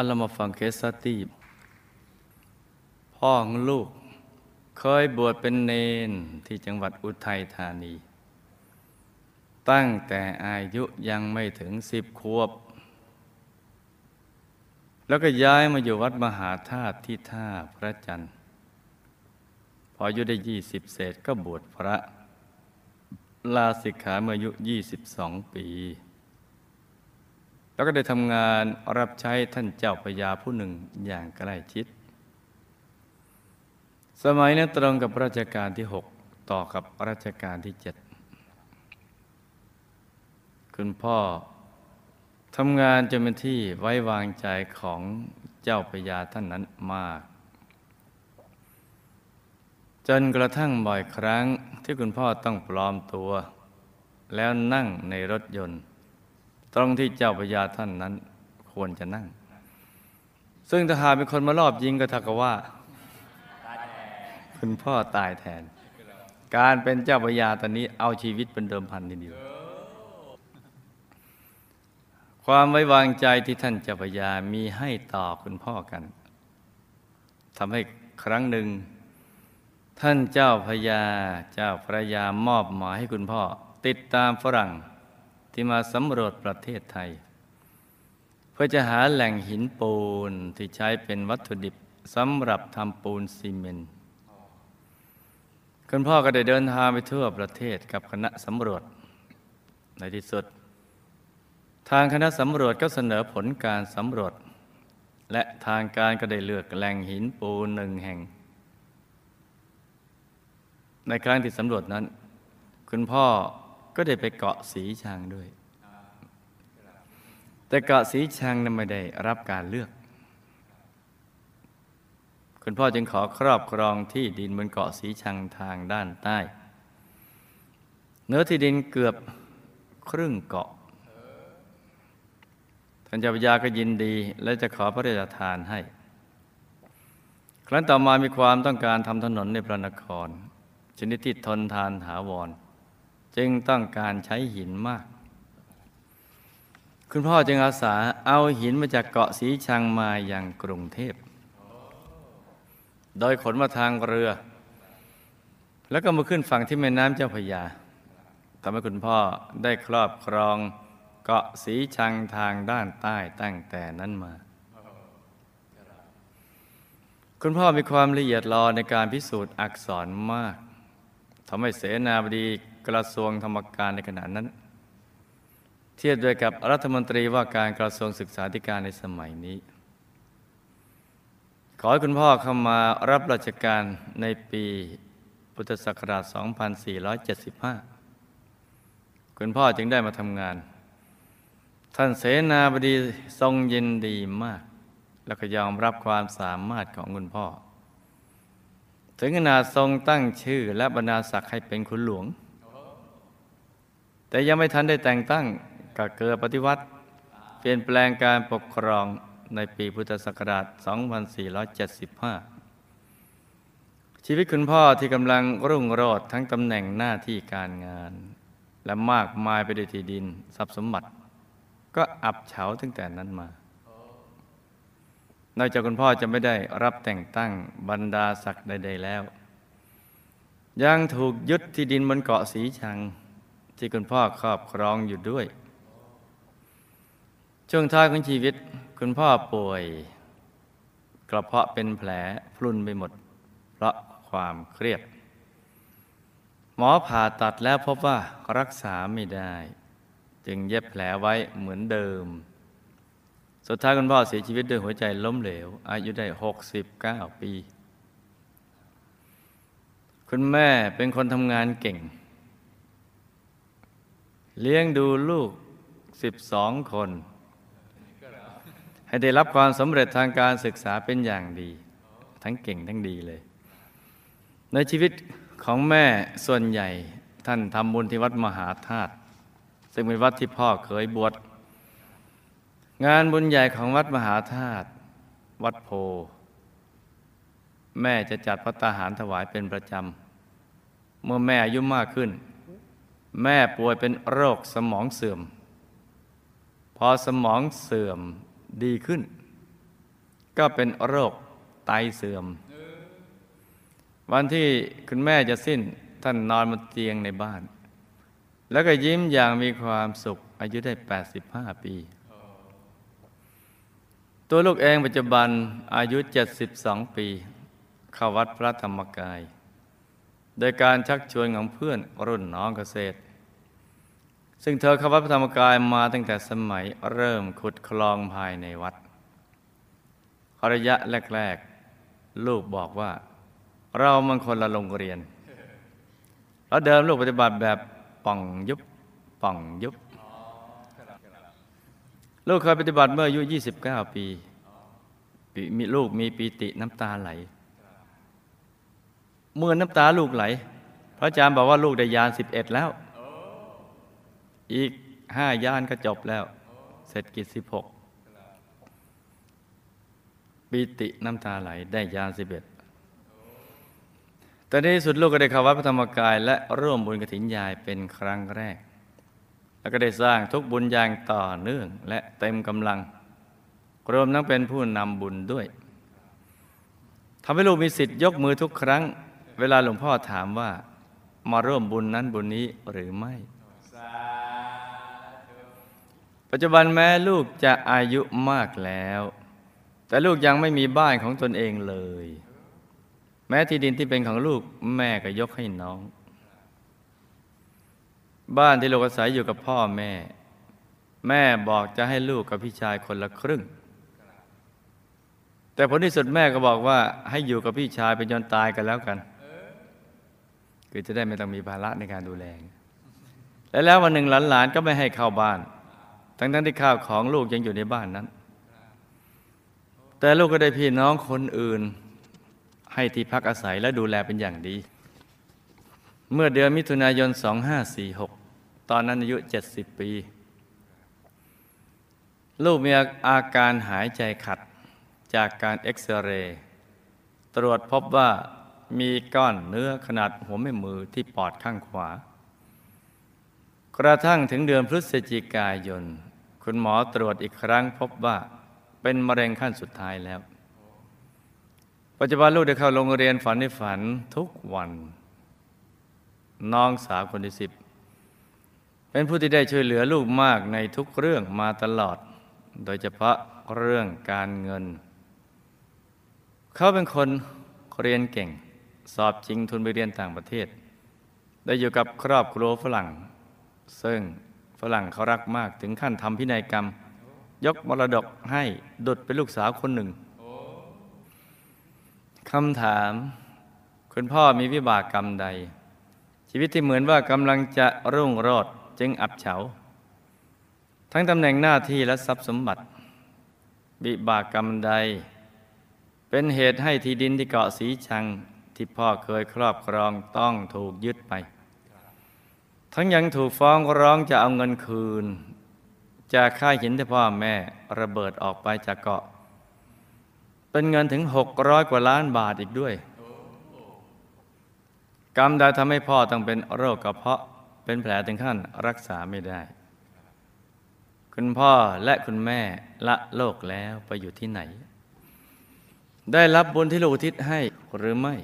อัลเรามาฟังเคสสตีพ่อของลูก เคยบวชเป็นเนนที่จังหวัดอุทัยธานี ตั้งแต่อายุยังไม่ถึงสิบขวบ แล้วก็ย้ายมาอยู่วัดมหาธาตุที่ท่าพระจันทร์ พออายุได้ยี่สิบเศษก็บวชพระ ลาสิกขาเมื่ออายุยี่สิบสองปี แล้วก็ได้ทำงานรับใช้ท่านเจ้าพญาผู้หนึ่งอย่างใกล้ชิด สมัยนั้นตรงกับรัชกาลที่หกต่อกับรัชกาลที่เจ็ดคุณพ่อทำงานจนเป็นที่ไว้วางใจของเจ้าพญาท่านนั้นมาก จนกระทั่งบ่อยครั้งที่คุณพ่อต้องปลอมตัว แล้วนั่งในรถยนต์ ตรงที่เจ้าพญาท่านนั้นควรจะนั่ง ซึ่งถ้าหากเป็นคนมารอบยิงก็เท่ากับว่าคุณพ่อตายแทน การเป็นเจ้าพญาตอนนี้เอาชีวิตเป็นเดิมพันทีเดียว ความไว้วางใจที่ท่านเจ้าพญามีให้ต่อคุณพ่อกันทำให้ครั้งหนึ่ง ท่านเจ้าพญาเจ้าพระยามอบหมายให้คุณพ่อ ติดตามฝรั่ง ที่มาสำรวจประเทศไทย เพื่อจะหาแหล่งหินปูนที่ใช้เป็นวัตถุดิบสำหรับทำปูนซีเมนต์คุณพ่อก็ได้เดินทางไปทั่วประเทศกับคณะสำรวจ ในที่สุด ทางคณะสำรวจก็เสนอผลการสำรวจ และทางการก็ได้เลือกแหล่งหินปูนหนึ่งแห่ง ในครั้งที่สำรวจนั้น คุณพ่อ ก็ได้ไปเกาะสีชังด้วย แต่เกาะสีชังนั้นไม่ได้รับการเลือก คุณพ่อจึงขอครอบครองที่ดินบนเกาะสีชังทางด้านใต้ เนื้อที่ดินเกือบครึ่งเกาะท่านเจ้าพรยาก็ยินดี และจะขอพระราชทานให้ ครั้นต่อมามีความต้องการทำถนนในพระนคร ชนิดที่ทนทานถาวร จึงต้องการใช้หินมาก คุณพ่อจึงอาสาเอาหินมาจากเกาะสีชังมาอย่างกรุงเทพ โดยขนมาทางเรือ แล้วก็มาขึ้นฝั่งที่แม่น้ำเจ้าพระยาทำให้คุณพ่อได้ครอบครองเกาะสีชังทางด้านใต้ตั้งแต่นั้นมา คุณพ่อมีความละเอียดรอในการพิสูจน์อักษรมากทำให้เสนาบดี กระทรวงธรรมการในขณะนั้น เทียบด้วยกับรัฐมนตรีว่าการกระทรวงศึกษาธิการในสมัยนี้ ขอให้คุณพ่อเข้ามารับราชการในปีพุทธศักราช 2475 คุณพ่อจึงได้มาทำงาน ท่านเสนาบดีทรงยินดีมาก แล้วก็ยอมรับความสามารถของคุณพ่อถึงขนาดทรงตั้งชื่อและบรรดาศักดิ์ให้เป็นคุณหลวง แต่ยังไม่ทันได้แต่งตั้งก็เกิดปฏิวัติ เปลี่ยนแปลงการปกครองในปีพุทธศักราช 2475 ชีวิตคุณพ่อที่กำลังรุ่งโรจน์ทั้งตำแหน่งหน้าที่การงาน และมากมายไปด้วยที่ดินทรัพย์สมบัติ ก็อับเฉาตั้งแต่นั้นมานอกจากคุณพ่อจะไม่ได้รับแต่งตั้งบรรดาศักดิ์ใด ๆแล้ว ยังถูกยึดที่ดินบนเกาะสีชัง ที่คุณพ่อครอบครองอยู่ด้วย ช่วงท้ายของชีวิตคุณพ่อป่วย กระเพาะเป็นแผลพรุนไปหมด เพราะความเครียด หมอผ่าตัดแล้วพบว่ารักษาไม่ได้ จึงเย็บแผลไว้เหมือนเดิม สุดท้ายคุณพ่อเสียชีวิตด้วยหัวใจล้มเหลว อายุได้ 69 ปี คุณแม่เป็นคนทำงานเก่ง เลี้ยงดูลูก12คน ให้ได้รับความสำเร็จทางการศึกษาเป็นอย่างดี ทั้งเก่งทั้งดีเลย ในชีวิตของแม่ส่วนใหญ่ท่านทำบุญที่วัดมหาธาตุซึ่งเป็นวัดที่พ่อเคยบวชงานบุญใหญ่ของวัดมหาธาตุวัดโพ แม่จะจัดพระตาหารถวายเป็นประจำ เมื่อแม่อายุมากขึ้น แม่ป่วยเป็นโรคสมองเสื่อม พอสมองเสื่อมดีขึ้น ก็เป็นโรคไตเสื่อม วันที่คุณแม่จะสิ้นท่านนอนบนเตียงในบ้าน แล้วก็ยิ้มอย่างมีความสุขอายุได้ 85 ปี ตัวลูกเองปัจจุบันอายุ 72 ปี เข้าวัดพระธรรมกาย โดยการชักชวนของเพื่อนรุ่นน้องเกษตร ซึ่งเธอเข้าวัดพระธรรมกายมาตั้งแต่สมัยเริ่มขุดคลองภายในวัดระยะแรก ๆ ลูกบอกว่า เรามันคนละโรงเรียน แล้วเดิมลูกปฏิบัติแบบป่องยุบป่องยุบ ลูกเคยปฏิบัติเมื่ออายุ 29 ปีปีมีลูกมีปีติน้ำตาไหล เมื่อน้ำตาลูกไหล พระอาจารย์บอกว่าลูกได้ยาน11แล้ว อีกห้ายานก็จบแล้ว เสร็จกิจ16ปีติน้ำตาไหลได้ยาน11ตอนนี้สุดลูกก็ได้เข้าวัดพระธรรมกาย และร่วมบุญกฐินยายเป็นครั้งแรก แล้วก็ได้สร้างทุกบุญอย่างต่อเนื่องและเต็มกำลัง รวมทั้งเป็นผู้นำบุญด้วยทำให้ลูกมีสิทธิ์ยกมือทุกครั้ง เวลาหลวงพ่อถามว่ามาร่วมบุญนั้นบุญนี้หรือไม่ ปัจจุบันแม้ลูกจะอายุมากแล้ว แต่ลูกยังไม่มีบ้านของตนเองเลย แม้ที่ดินที่เป็นของลูกแม่ก็ยกให้น้อง บ้านที่ลูกอาศัยอยู่กับพ่อแม่ แม่บอกจะให้ลูกกับพี่ชายคนละครึ่ง แต่ผลที่สุดแม่ก็บอกว่าให้อยู่กับพี่ชายเป็นจนตายกันแล้วกัน คือจะได้ไม่ต้องมีภาระในการดูแล และแล้ววันหนึ่งหลานๆก็ไม่ให้เข้าบ้าน ทั้งๆที่ข้าวของลูกยังอยู่ในบ้านนั้น แต่ลูกก็ได้พี่น้องคนอื่น ให้ที่พักอาศัยและดูแลเป็นอย่างดี เมื่อเดือนมิถุนายน 2546 ตอนนั้นอายุ 70 ปี ลูกมีอาการหายใจขัดจากการเอ็กซเรย์ตรวจพบว่า มีก้อนเนื้อขนาดหัวแม่มือที่ปอดข้างขวา กระทั่งถึงเดือนพฤศจิกายน คุณหมอตรวจอีกครั้งพบว่าเป็นมะเร็งขั้นสุดท้ายแล้ว ปัจจุบันลูกได้เข้าโรงเรียนฝันในฝันทุกวัน น้องสาวคนที่สิบเป็นผู้ที่ได้ช่วยเหลือลูกมากในทุกเรื่องมาตลอด โดยเฉพาะเรื่องการเงิน เขาเป็นคนเรียนเก่ง สอบจริงทุนไปเรียนต่างประเทศ ได้อยู่กับครอบครัวฝรั่ง ซึ่งฝรั่งเขารักมากถึงขั้นทำพินัยกรรม ยกมรดกให้ดุดเป็นลูกสาวคนหนึ่งคำถาม คุณพ่อมีวิบากกรรมใด ชีวิตที่เหมือนว่ากำลังจะรุ่งโรจน์จึงอับเฉา ทั้งตำแหน่งหน้าที่และทรัพย์สมบัติ วิบากกรรมใด เป็นเหตุให้ที่ดินที่เกาะสีชัง ที่พ่อเคยครอบครองต้องถูกยึดไป ทั้งยังถูกฟ้องร้องจะเอาเงินคืน จากค่าหินที่พ่อแม่ระเบิดออกไปจากเกาะ เป็นเงินถึงหกร้อยกว่าล้านบาทอีกด้วย กรรมใดทำให้พ่อต้องเป็นโรคกระเพาะเป็นแผลถึงขั้นรักษาไม่ได้ คุณพ่อและคุณแม่ละโลกแล้วไปอยู่ที่ไหนได้รับบุญที่ลูกทิศให้หรือไม่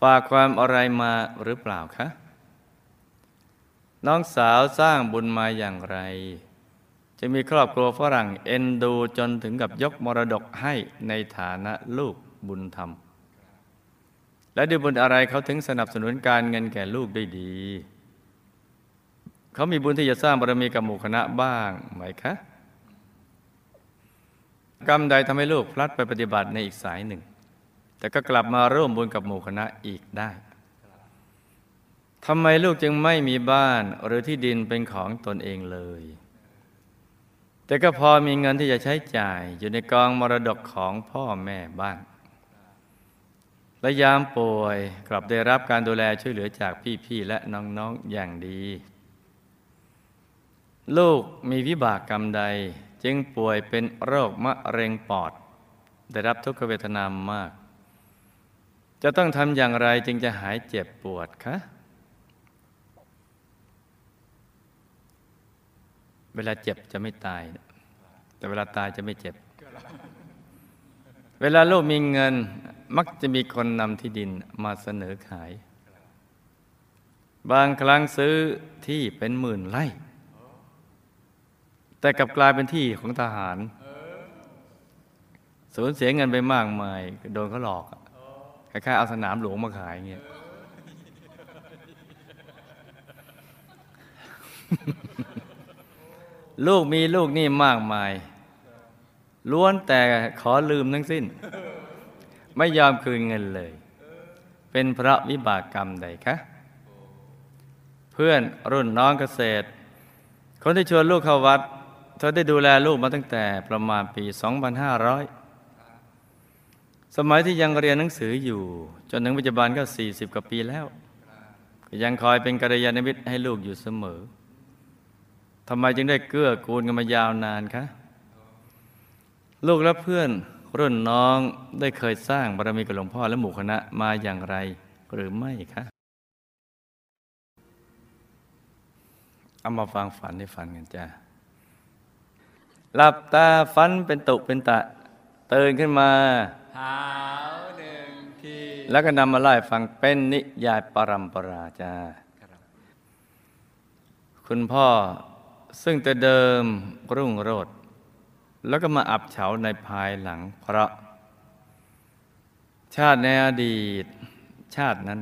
ฝากความอะไรมาหรือเปล่าคะ น้องสาวสร้างบุญมาอย่างไร จะมีครอบครัวฝรั่งเอ็นดูจนถึงกับยกมรดกให้ในฐานะลูกบุญธรรม และด้วยบุญอะไรเขาถึงสนับสนุนการเงินแก่ลูกได้ดี เขามีบุญที่จะสร้างบารมีกับหมู่คณะบ้างไหมคะกรรมใดทำให้ลูกพลัดไปปฏิบัติในอีกสายหนึ่ง แต่ก็กลับมาร่วมบุญกับหมู่คณะอีกได้ทำไมลูกจึงไม่มีบ้านหรือที่ดินเป็นของตนเองเลย แต่ก็พอมีเงินที่จะใช้จ่ายอยู่ในกองมรดกของพ่อแม่บ้าง และยามป่วยกลับได้รับการดูแลช่วยเหลือจากพี่ๆและน้องๆอย่างดี ลูกมีวิบากกรรมใดจึงป่วยเป็นโรคมะเร็งปอด ได้รับทุกขเวทนามาก จะต้องทำอย่างไรจึงจะหายเจ็บปวดคะ เวลาเจ็บจะไม่ตาย แต่เวลาตายจะไม่เจ็บ เวลาลูกมีเงินมักจะมีคนนำที่ดินมาเสนอขาย บางครั้งซื้อที่เป็นหมื่นไร่ แต่กลับกลายเป็นที่ของทหาร สูญเสียเงินไปมากมายโดนเขาหลอก คล้ายๆเอาสนามหลวงมาขายเงี้ยลูกมีลูกนี่มากมาย ล้วนแต่ขอลืมทั้งสิ้น ไม่ยอมคืนเงินเลย เป็นเพราะวิบากกรรมใดคะเพื่อนรุ่นน้องเกษตร คนที่ชวนลูกเข้าวัด เธอได้ดูแลลูกมาตั้งแต่ประมาณปี 2500 สมัยที่ยังเรียนหนังสืออยู่ จนถึงปัจจุบันก็ 40 กว่าปีแล้ว ยังคอยเป็นกัลยาณมิตรให้ลูกอยู่เสมอทำไมจึงได้เกื้อกูลกันมายาวนานคะลูกและเพื่อนรุ่นน้องได้เคยสร้างบารมีกับหลวงพ่อและหมู่คณะมาอย่างไรหรือไม่คะเอามาฟังฝันให้ฟังกันจ้าหลับตาฝันเป็นตุเป็นตะ ตื่นขึ้นมา แล้วก็นำมาไล่ฟังเป็นนิยายปรัมปราจาคุณพ่อซึ่งแต่เดิมรุ่งโรจน์แล้วก็มาอับเฉาในภายหลังเพราะ ชาติในอดีตชาตินั้น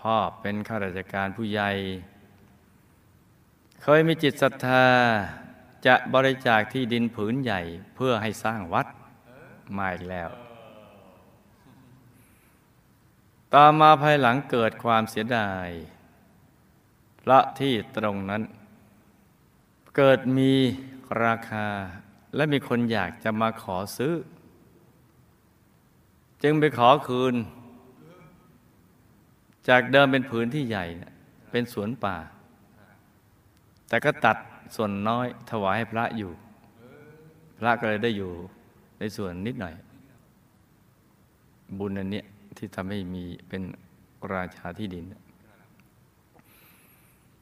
พ่อเป็นข้าราชการผู้ใหญ่ เคยมีจิตศรัทธาจะบริจาคที่ดินผืนใหญ่เพื่อให้สร้างวัด มาอีกแล้วต่อมาภายหลังเกิดความเสียดายพระที่ตรงนั้น เกิดมีราคาและมีคนอยากจะมาขอซื้อ จึงไปขอคืน จากเดิมเป็นผืนที่ใหญ่ เป็นสวนป่า แต่ก็ตัดส่วนน้อยถวายให้พระอยู่ พระก็เลยได้อยู่ ในส่วนนิดหน่อย บุญอันเนี้ยที่ทำให้มีเป็นราชาที่ดิน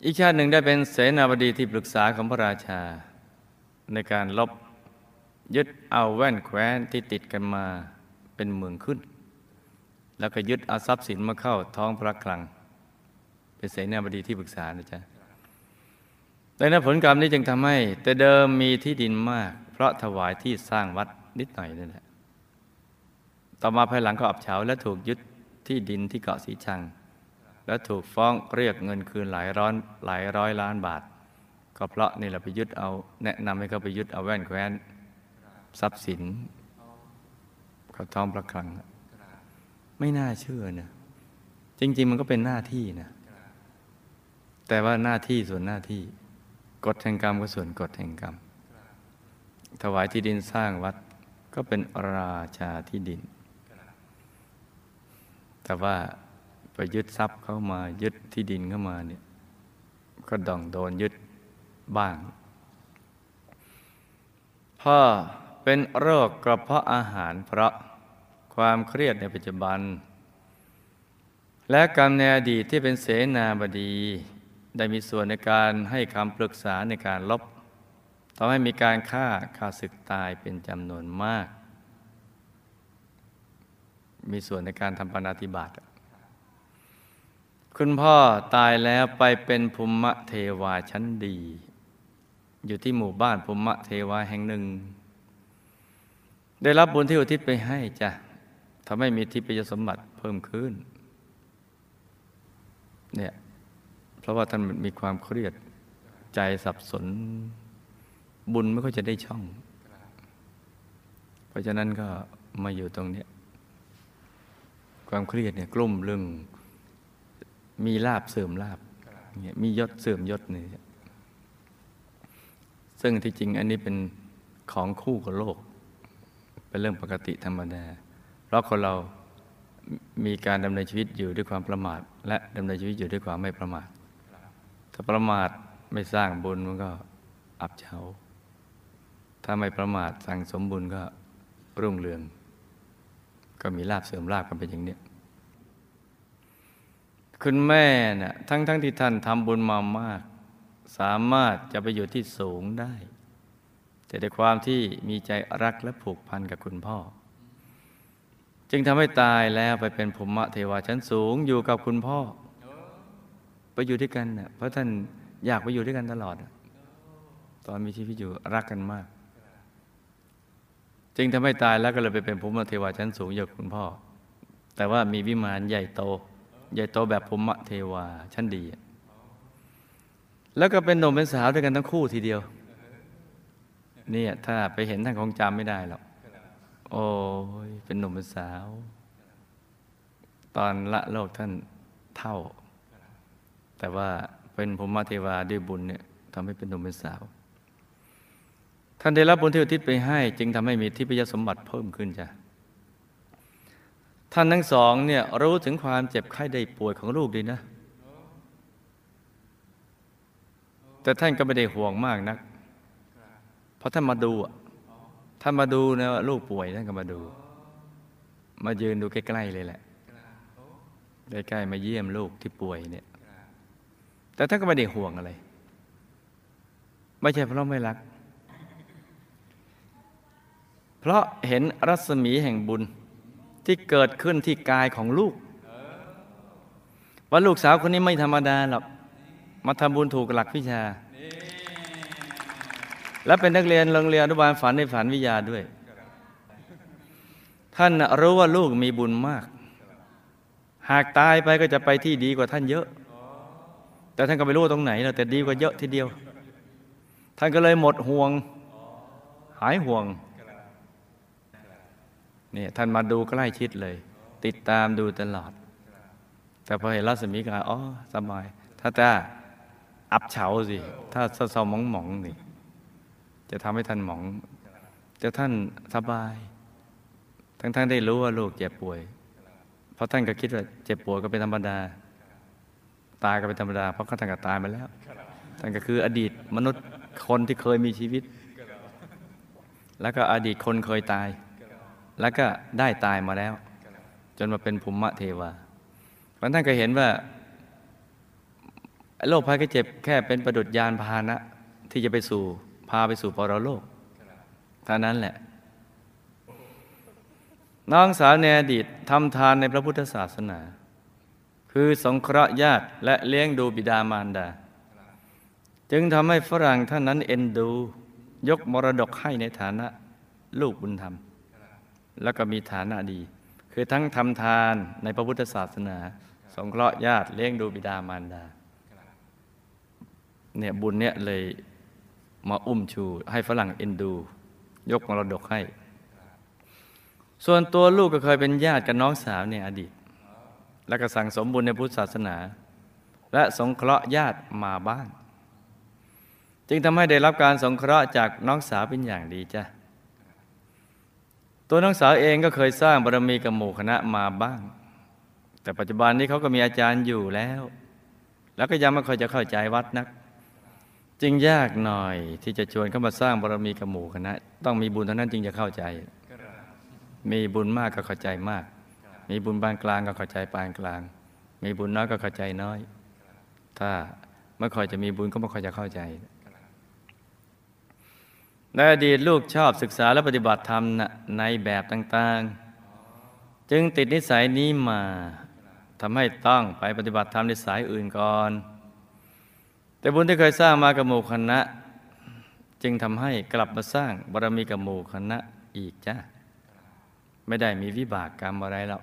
อีกชาติหนึ่งได้เป็นเสนาบดีที่ปรึกษาของพระราชา ในการลบยึดเอาแว่นแคว้นที่ติดกันมาเป็นเมืองขึ้น แล้วก็ยึดเอาทรัพย์สินมาเข้าท้องพระคลัง เป็นเสนาบดีที่ปรึกษานะจ๊ะแต่ในผลกรรมนี้จึงทำให้ แต่เดิมมีที่ดินมาก เพราะถวายที่สร้างวัด นิดหน่อยนั่นแหละ ต่อมาภายหลังก็อับเฉาและถูกยึดที่ดินที่เกาะสีชัง และถูกฟ้องเรียกเงินคืนหลายร้อยหลายร้อยล้านบาท ก็เพราะนี่แหละไปยึดเอา แนะนำให้เขาไปยึดเอาแว่นแคว้นทรัพย์สินเขาท้องพระคลัง ไม่น่าเชื่อนะจริง ๆ มันก็เป็นหน้าที่นะ แต่ว่าหน้าที่ส่วนหน้าที่ กฎแห่งกรรมก็ส่วนกฎแห่งกรรม ถวายที่ดินสร้างวัด ก็เป็นราชาที่ดิน แต่ว่าไปยึดทรัพย์เข้ามายึดที่ดินเข้ามาเนี่ยก็ดองโดนยึดบ้าง พ่อเป็นโรคกระเพาะอาหารเพราะความเครียดในปัจจุบัน และกรรมในอดีตที่เป็นเสนาบดี ได้มีส่วนในการให้คำปรึกษาในการลบำให้มีการฆ่าฆ่าศึกตายเป็นจำนวนมาก มีส่วนในการทำปณาติบาตคุณพ่อตายแล้วไปเป็นภูมิเทวาชั้นดี อยู่ที่หมู่บ้านภูมิเทวาแห่งหนึ่ง ได้รับบุญที่อุทิศไปให้จ้ะทำให้มีทิพยสมบัติเพิ่มขึ้นเนี่ยเพราะว่าท่านมีความเครียดใจสับสน บุญไม่ค่อยจะได้ช่อง เพราะฉะนั้นก็มาอยู่ตรงนี้ ความเครียดเนี่ยกลุ่มเรื่องมีลาบเสื่อมลาบเนี่ยมียศเสื่อมยศนี่ซึ่งที่จริงอันนี้เป็นของคู่กับโลก เป็นเรื่องปกติธรรมดา เพราะคนเรามีการดำเนินชีวิตอยู่ด้วยความประมาท และดำเนินชีวิตอยู่ด้วยความไม่ประมาท ถ้าประมาทไม่สร้างบุญมันก็อับเฉา ถ้าไม่ประมาทสั่งสมบุญก็รุ่งเรือง ก็มีลาบเสริมลาบกันเป็นอย่างนี้คุณแม่นะ่ะทั้งทั้งที่ท่านทำบุญมามาก สามารถจะไปอยู่ที่สูงได้ แต่ด้วยความที่มีใจรักและผูกพันกับคุณพ่อ จึงทำให้ตายแล้วไปเป็นภูมิเทวาชั้นสูงอยู่กับคุณพ่อ ไปอยู่ด้วยกันน่ะเพราะท่านอยากไปอยู่ด้วยกันตลอด ตอนมีชีวิตอยู่รักกันมาก จึงทำให้ตายแล้วก็เลยไปเป็นภูมิเทวาชั้นสูงอยู่กับคุณพ่อ แต่ว่ามีวิมานใหญ่โต ใหญ่โตแบบภูมิเทวาชั้นดี แล้วก็เป็นหนุ่มเป็นสาวด้วยกันทั้งคู่ทีเดียวเนี่ยถ้าไปเห็นท่านคงจำไม่ได้หรอกโอ้ยเป็นหนุ่มเป็นสาว ตอนละโลกท่านเท่า แต่ว่าเป็นภูมิเทวาด้วยบุญเนี่ยทำให้เป็นหนุ่มเป็นสาว ท่านได้รับบุญที่อุทิศไปให้ จึงทำให้มีทิพยสมบัติเพิ่มขึ้นจ้ะท่านทั้งสองเนี่ยรู้ถึงความเจ็บไข้ได้ป่วยของลูกดีนะ แต่ท่านก็ไม่ได้ห่วงมากนัก เพราะท่านมาดูท่านมาดูนะว่าลูกป่วยท่านก็มาดู มายืนดูใกล้ๆเลยแหละใกล้ๆมาเยี่ยมลูกที่ป่วยเนี่ย แต่ท่านก็ไม่ได้ห่วงอะไร ไม่ใช่เพราะไม่รัก เพราะเห็นรัศมีแห่งบุญที่เกิดขึ้นที่กายของลูก ว่าลูกสาวคนนี้ไม่ธรรมดาหรอกมาทำบุญถูกหลักวิชา และเป็นนักเรียนโรงเรียนอนุบาลฝันในฝันวิทยาด้วย ท่านรู้ว่าลูกมีบุญมาก หากตายไปก็จะไปที่ดีกว่าท่านเยอะ แต่ท่านก็ไม่รู้ตรงไหนแต่ดีกว่าเยอะทีเดียว ท่านก็เลยหมดห่วง หายห่วง เนี่ยท่านมาดูใกล้ชิดเลย ติดตามดูตลอด แต่พอเห็นรัศมีกายอ๋อสบาย ถ้าแต่อับเฉาสิ ถ้าเศร้าหมองๆนี่จะทำให้ท่านหมอง แต่ท่านสบาย ทั้งๆได้รู้ว่าลูกเจ็บป่วย เพราะท่านก็คิดว่าเจ็บป่วยก็เป็นธรรมดา ตายก็เป็นธรรมดา เพราะท่านก็ตายมาแล้ว ท่านก็คืออดีตมนุษย์คนที่เคยมีชีวิต แล้วก็อดีตคนเคยตาย แล้วก็ได้ตายมาแล้ว จนมาเป็นภูมิเทวาเพราะท่านก็เห็นว่าโรคภัยไข้เจ็บแค่เป็นประดุจยานพาหนะ ที่จะไปสู่พาไปสู่ปรโลกเท่านั้นแหละ น้องสาวในอดีตทำทานในพระพุทธศาสนา คือสงเคราะห์ญาติและเลี้ยงดูบิดามารดา จึงทำให้ฝรั่งท่านนั้นเอ็นดู ยกมรดกให้ในฐานะลูกบุญธรรม แล้วก็มีฐานะดี คือทั้งทำทานในพระพุทธศาสนา สงเคราะห์ญาติเลี้ยงดูบิดามารดาเนี่ยบุญเนี่ยเลยมาอุ้มชู ให้ฝรั่งเอ็นดู ยกมรดกให้ ส่วนตัวลูกก็เคยเป็นญาติกับน้องสาวในอดีต แล้วก็สั่งสมบุญในพุทธศาสนา และสงเคราะห์ญาติมาบ้าง จึงทำให้ได้รับการสงเคราะห์จากน้องสาวเป็นอย่างดีจ้ะ ตัวน้องสาวเองก็เคยสร้างบารมีกับหมู่คณะมาบ้าง แต่ปัจจุบันนี้เขาก็มีอาจารย์อยู่แล้ว แล้วก็ยังไม่ค่อยจะเข้าใจวัดนัก จึงยากหน่อยที่จะชวนเข้ามาสร้างบารมีกับหมู่คณะ ต้องมีบุญเท่านั้นจึงจะเข้าใจ มีบุญมากก็เข้าใจมาก มีบุญปานกลางก็เข้าใจปานกลาง มีบุญน้อยก็เข้าใจน้อย ถ้าไม่ค่อยจะมีบุญก็ไม่ค่อยจะเข้าใจ ในอดีตลูกชอบศึกษาและปฏิบัติธรรมในแบบต่างๆ จึงติดนิสัยนี้มาทำให้ต้องไปปฏิบัติธรรมในสายอื่นก่อน แต่บุญที่เคยสร้างมากับหมู่คณะ จึงทำให้กลับมาสร้างบารมีกับหมู่คณะอีกจ้าไม่ได้มีวิบากกรรมอะไรแล้ว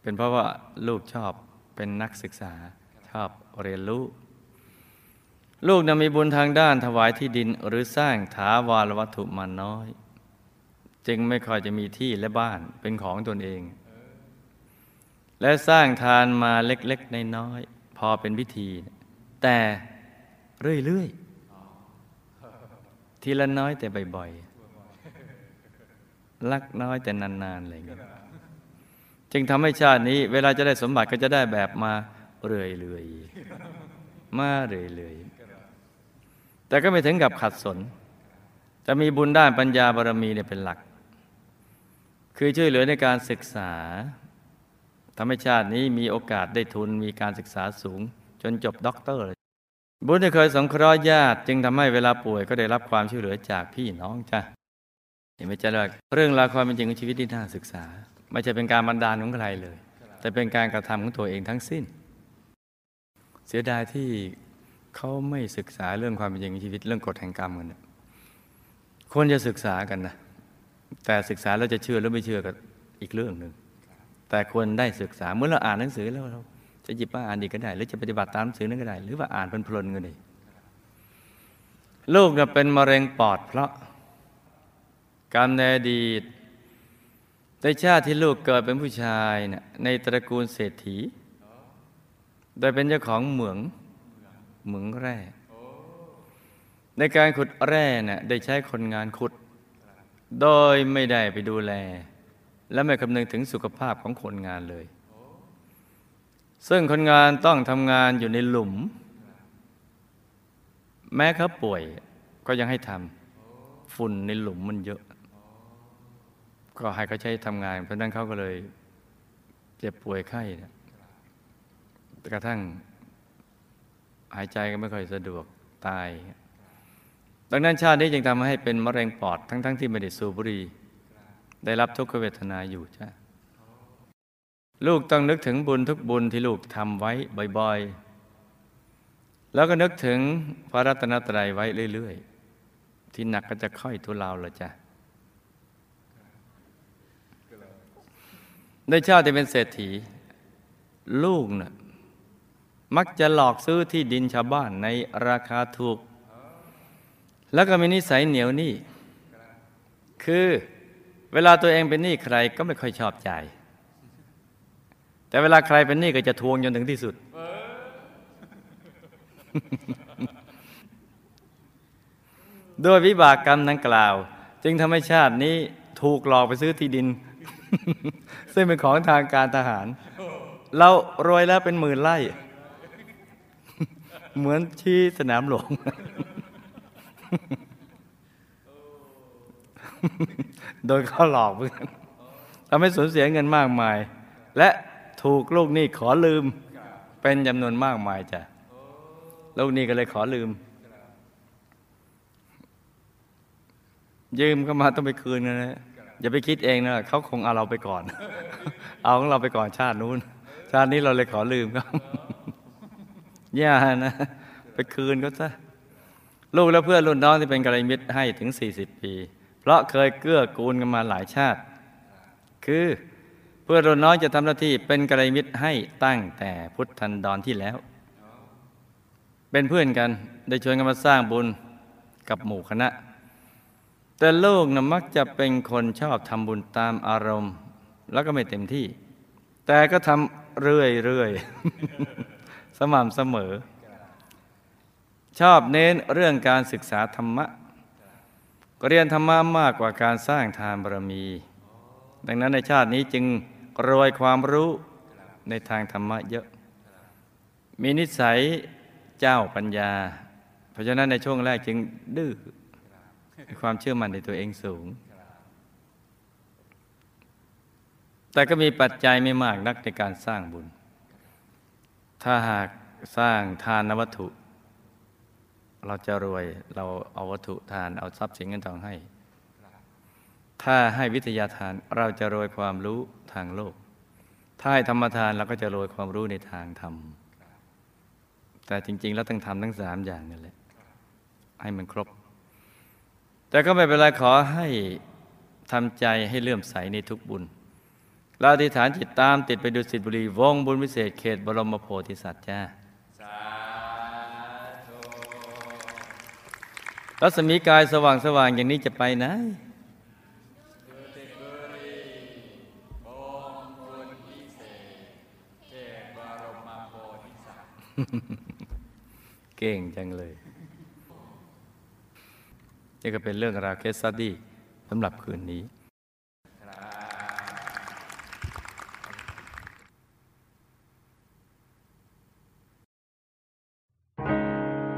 เป็นเพราะว่าลูกชอบเป็นนักศึกษาชอบเรียนรู้ ลูกนั้นมีบุญทางด้านถวายที่ดินหรือสร้างถาวารวัตถุมาน้อย จึงไม่ค่อยจะมีที่และบ้านเป็นของตนเอง และสร้างทานมาเล็ก ๆ น้อยๆพอเป็นพิธี แต่เรื่อย ๆ ทีละน้อยแต่บ่อยๆลักน้อยแต่นานๆอะไรเงี้ยจึงทำให้ชาตินี้ เวลาจะได้สมบัติก็จะได้แบบมาเรื่อยๆมาเรื่อยๆ แต่ก็ไม่ถึงกับขัดสน จะมีบุญด้านปัญญาบารมีเนี่ยเป็นหลัก คือช่วยเหลือในการศึกษาทำให้ชาตินี้มีโอกาสได้ทุนมีการศึกษาสูง จนจบด็อกเตอร์เลยบุญที่เคยสงเคราะห์ญาติจึงทำให้เวลาป่วยก็ได้รับความช่วยเหลือจากพี่น้องจ้ะเห็นไหมจ๊ะว่าเรื่องราวความเป็นจริงของชีวิตที่น่าศึกษา ไม่ใช่เป็นการบันดาลของใครเลย แต่เป็นการกระทำของตัวเองทั้งสิ้น เสียดายที่ เขาไม่ศึกษาเรื่องความเป็นจริงของชีวิตเรื่องกฎแห่งกรรมกันควรจะศึกษากันนะแต่ศึกษาแล้วจะเชื่อหรือไม่เชื่อก็อีกเรื่องหนึ่งแต่ควรได้ศึกษาเมื่อเราอ่านหนังสือแล้วเราจะหยิบมาอ่านดีก็ได้ หรือจะปฏิบัติตามหนังสือนั้นก็ได้ หรือว่าอ่านเพลินๆก็ได้ลูกเนี่ยเป็นมะเร็งปอดเพราะกรรมในอดีตในชาติที่ลูกเกิดเป็นผู้ชายเนี่ยในตระกูลเศรษฐี โดยเป็นเจ้าของเหมือง เหมืองแร่ ในการขุดแร่เนี่ยได้ใช้คนงานขุด โดยไม่ได้ไปดูแล และไม่คำนึงถึงสุขภาพของคนงานเลย ซึ่งคนงานต้องทำงานอยู่ในหลุม แม้เขาป่วยก็ยังให้ทำฝุ่นในหลุมมันเยอะ ก็ให้เขาใช้ทำงาน เพราะนั้นเขาก็เลยเจ็บป่วยไข้นะกระทั่ง หายใจก็ไม่ค่อยสะดวกตาย ดังนั้นชาตินี้จึงทำให้เป็นมะเร็งปอดทั้งๆทที่ไม่ได้สูบบุหรี่ได้รับทุกขเวทนาอยู่จ้ะลูกต้องนึกถึงบุญทุกบุญที่ลูกทำไว้บ่อยๆ แล้วก็นึกถึงพระรัตนตรัยไว้เรื่อยๆ ที่หนักก็จะค่อยทุเลาละจ้ะในชาติที่เป็นเศรษฐี ลูกนะ่ะ มักจะหลอกซื้อที่ดินชาวบ้านในราคาถูก แล้วก็มีนิสัยเหนียวหนี้ คือเวลาตัวเองเป็นหนี้ใครก็ไม่ค่อยชอบใจ แต่เวลาใครเป็นหนี้ก็จะทวงจนถึงที่สุดด้วยวิบากกรรมดังกล่าว จึงทำให้ชาตินี้ถูกหลอกไปซื้อที่ดิน ซึ่งเป็นของทางการทหาร เรารวยแล้วเป็นหมื่นไร่ เหมือนที่สนามหลวงโดยเขาหลอกเพื่อนทำให้สูญเสียเงินมากมาย และถูกลูกหนี้ขอลืม เป็นจำนวนมากมายจ้ะลูกหนี้ก็เลยขอลืม ยืมก็มาต้องไปคืนนะอย่าไปคิดเองนะเขาคงเอาเราไปก่อน เอาของเราไปก่อนชาตินู้น ชาตินี้เราเลยขอลืมเขา อย่านะ ไปคืนเขาซะลูกและเพื่อนรุ่นน้องที่เป็นกัลยาณมิตรให้ถึง 40 ปี เพราะเคยเกื้อกูลกันมาหลายชาติ คือเพื่อนรุ่นน้องจะทำหน้าที่เป็นกัลยาณมิตรให้ตั้งแต่พุทธันดรที่แล้ว เป็นเพื่อนกันได้ชวนกันมาสร้างบุญกับหมู่คณะ แต่ลูกนะมักจะเป็นคนชอบทำบุญตามอารมณ์ แล้วก็ไม่เต็มที่ แต่ก็ทำเรื่อยๆ สม่ำเสมอ ชอบเน้นเรื่องการศึกษาธรรมะเรียนธรรมะมากกว่าการสร้างทานบารมี ดังนั้นในชาตินี้จึงรวยความรู้ในทางธรรมะเยอะ มีนิสัยเจ้าปัญญา เพราะฉะนั้นในช่วงแรกจึงดื้อความเชื่อมั่นในตัวเองสูง แต่ก็มีปัจจัยไม่มากนักในการสร้างบุญ ถ้าหากสร้างทานวัตถุ เราจะรวยเราเอาวัตถุทานเอาทรัพย์สินเงินทองให้ ถ้าให้วิทยาทานเราจะรวยความรู้ทางโลก ถ้าให้ธรรมทานเราก็จะรวยความรู้ในทางธรรม แต่จริง ๆ แล้วต้องทำทั้งสามอย่างนั่นแหละให้มันครบ แต่ก็ไม่เป็นไรขอให้ทำใจให้เลื่อมใสในทุกบุญ เราอธิษฐานจิตตามติดไปดูสิทธิบุรี วงบุญวิเศษเขตบรมโพธิสัตว์จ้ารัศมีกายสว่างสว่างอย่างนี้จะไปไหนเก่งจังเลย นี่ก็เป็นเรื่องราว case study สำหรับคืนนี้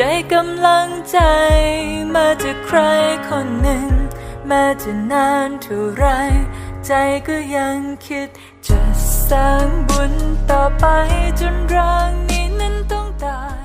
ได้กำลังใจมาจากใครคนหนึ่ง แม้จะนานเท่าไร ใจก็ยังคิด จะสร้างบุญต่อไปจนร่างนี้นั้นต้องตาย